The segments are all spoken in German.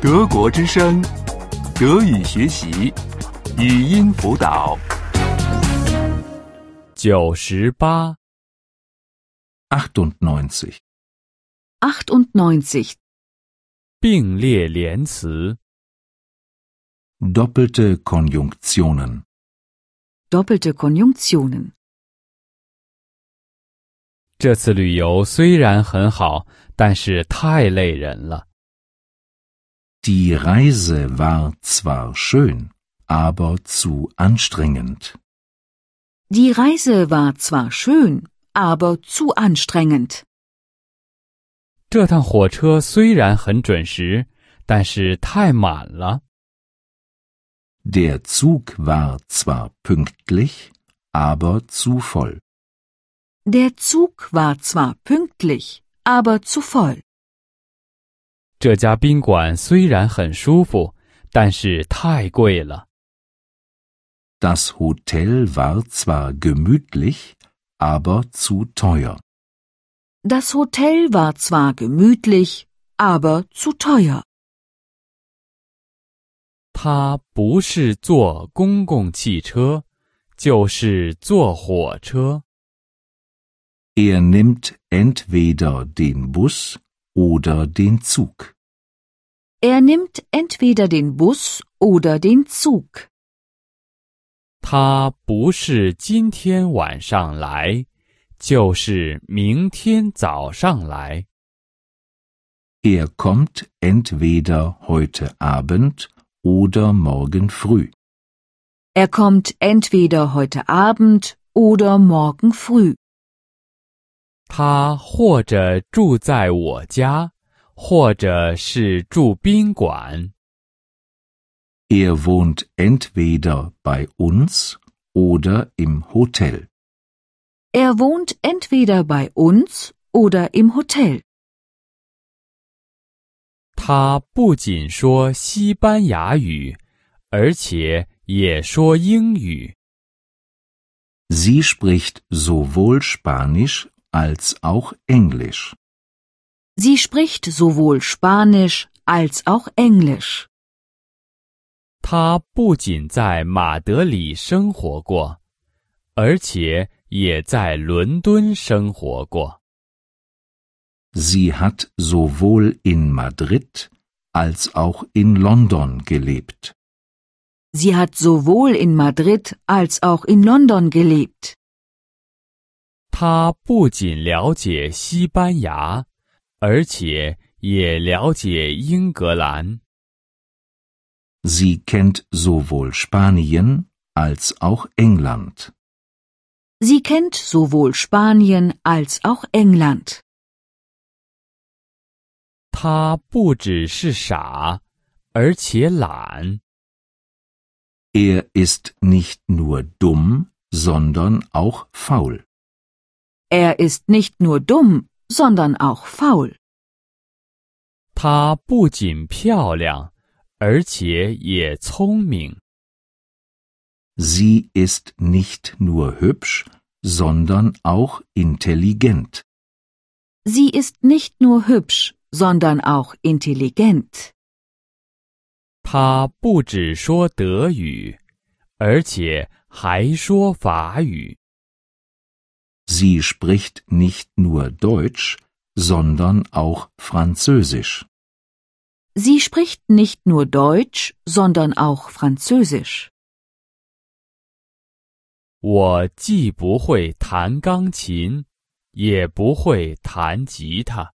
德国之声，德语学习，语音辅导。九十八，98. 98. 并列连词，Doppelte Konjunktionen. Doppelte Konjunktionen. 这次旅游虽然很好，但是太累人了。Die Reise war zwar schön, aber zu anstrengend. Die Reise war zwar schön, aber zu anstrengend. 这趟火车虽然很准时，但是太满了。 Der Zug war zwar pünktlich, aber zu voll. Der Zug war zwar pünktlich, aber zu voll. 这家宾馆虽然很舒服，但是太贵了。 Das Hotel war zwar gemütlich, aber zu teuer. Das Hotel war zwar gemütlich, aber zu teuer. 他不是坐公共汽车，就是坐火车。 Er nimmt entweder den Bus oder den Zug. Er nimmt entweder den Bus oder den Zug. 他不是今天晚上来，就是明天早上来。 Er kommt entweder heute Abend oder morgen früh. Er kommt entweder heute Abend oder morgen früh. 他或者住在我家，或者是住宾馆。 Er wohnt entweder bei uns oder im Hotel. Er wohnt entweder bei uns oder im Hotel. 他不仅说西班牙语，而且也说英语。 Sie spricht sowohl Spanisch als auch Englisch. Sie spricht sowohl Spanisch als auch Englisch. 他不仅在马德里生活过，而且也在伦敦生活过。 Sie hat sowohl in Madrid als auch in London gelebt. Sie hat sowohl in Madrid als auch in London gelebt. 他不仅了解西班牙，而且也了解英格兰。 Sie kennt sowohl Spanien als auch England. Sie kennt sowohl Spanien als auch England. 他不只是傻，而且懒。 Er ist nicht nur dumm, sondern auch faul. Er ist nicht nur dumm, sondern auch faul. 她不仅漂亮，而且也聪明。 Sie ist nicht nur hübsch, sondern auch intelligent. Sie ist nicht nur hübsch, sondern auch intelligent. 她不只说德语，而且还说法语。 Sie spricht nicht nur Deutsch, sondern auch Französisch. Sie spricht nicht nur Deutsch, sondern auch Französisch. 我既不会弹钢琴，也不会弹吉他。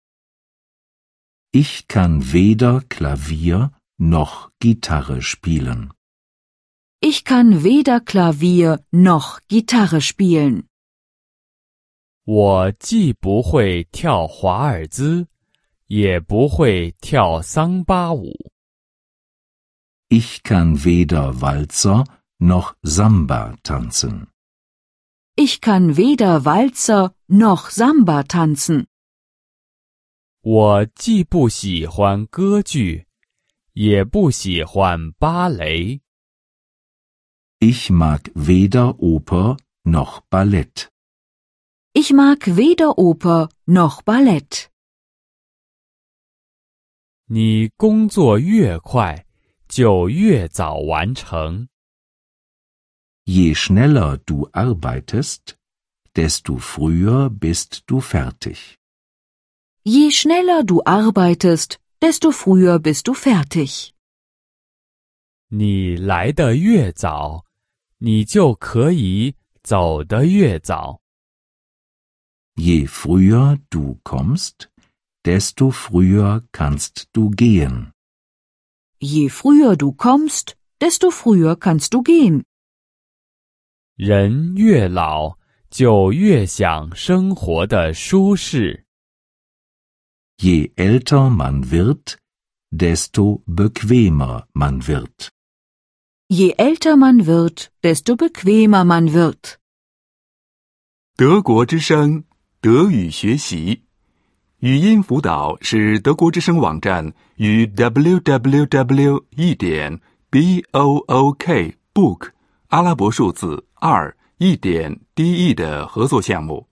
Ich kann weder Klavier noch Gitarre spielen. Ich kann weder Klavier noch Gitarre spielen. 我既不会跳华尔兹，也不会跳桑巴舞。 Ich kann weder Walzer noch Samba tanzen. Ich kann weder Walzer noch Samba tanzen. 我既不喜欢歌剧，也不喜欢芭蕾。 Ich mag weder Oper noch Ballett. Ich mag weder Oper noch Ballett. 你工作越快，就越早完成。 Je schneller du arbeitest, desto früher bist du fertig. Je schneller du arbeitest, desto früher bist du fertig. 你来的越早，你就可以走得越早。 Je früher du kommst, desto früher kannst du gehen. Je früher du kommst, desto früher kannst du gehen. 人越老，就越想生活的舒适。 Je älter man wird, desto bequemer man wird. Je älter man wird, desto bequemer man wird. 德国之声， 德语学习，语音辅导是德国之声网站与 www. 一点 b o o k book 阿拉伯数字二一点 d e 的合作项目。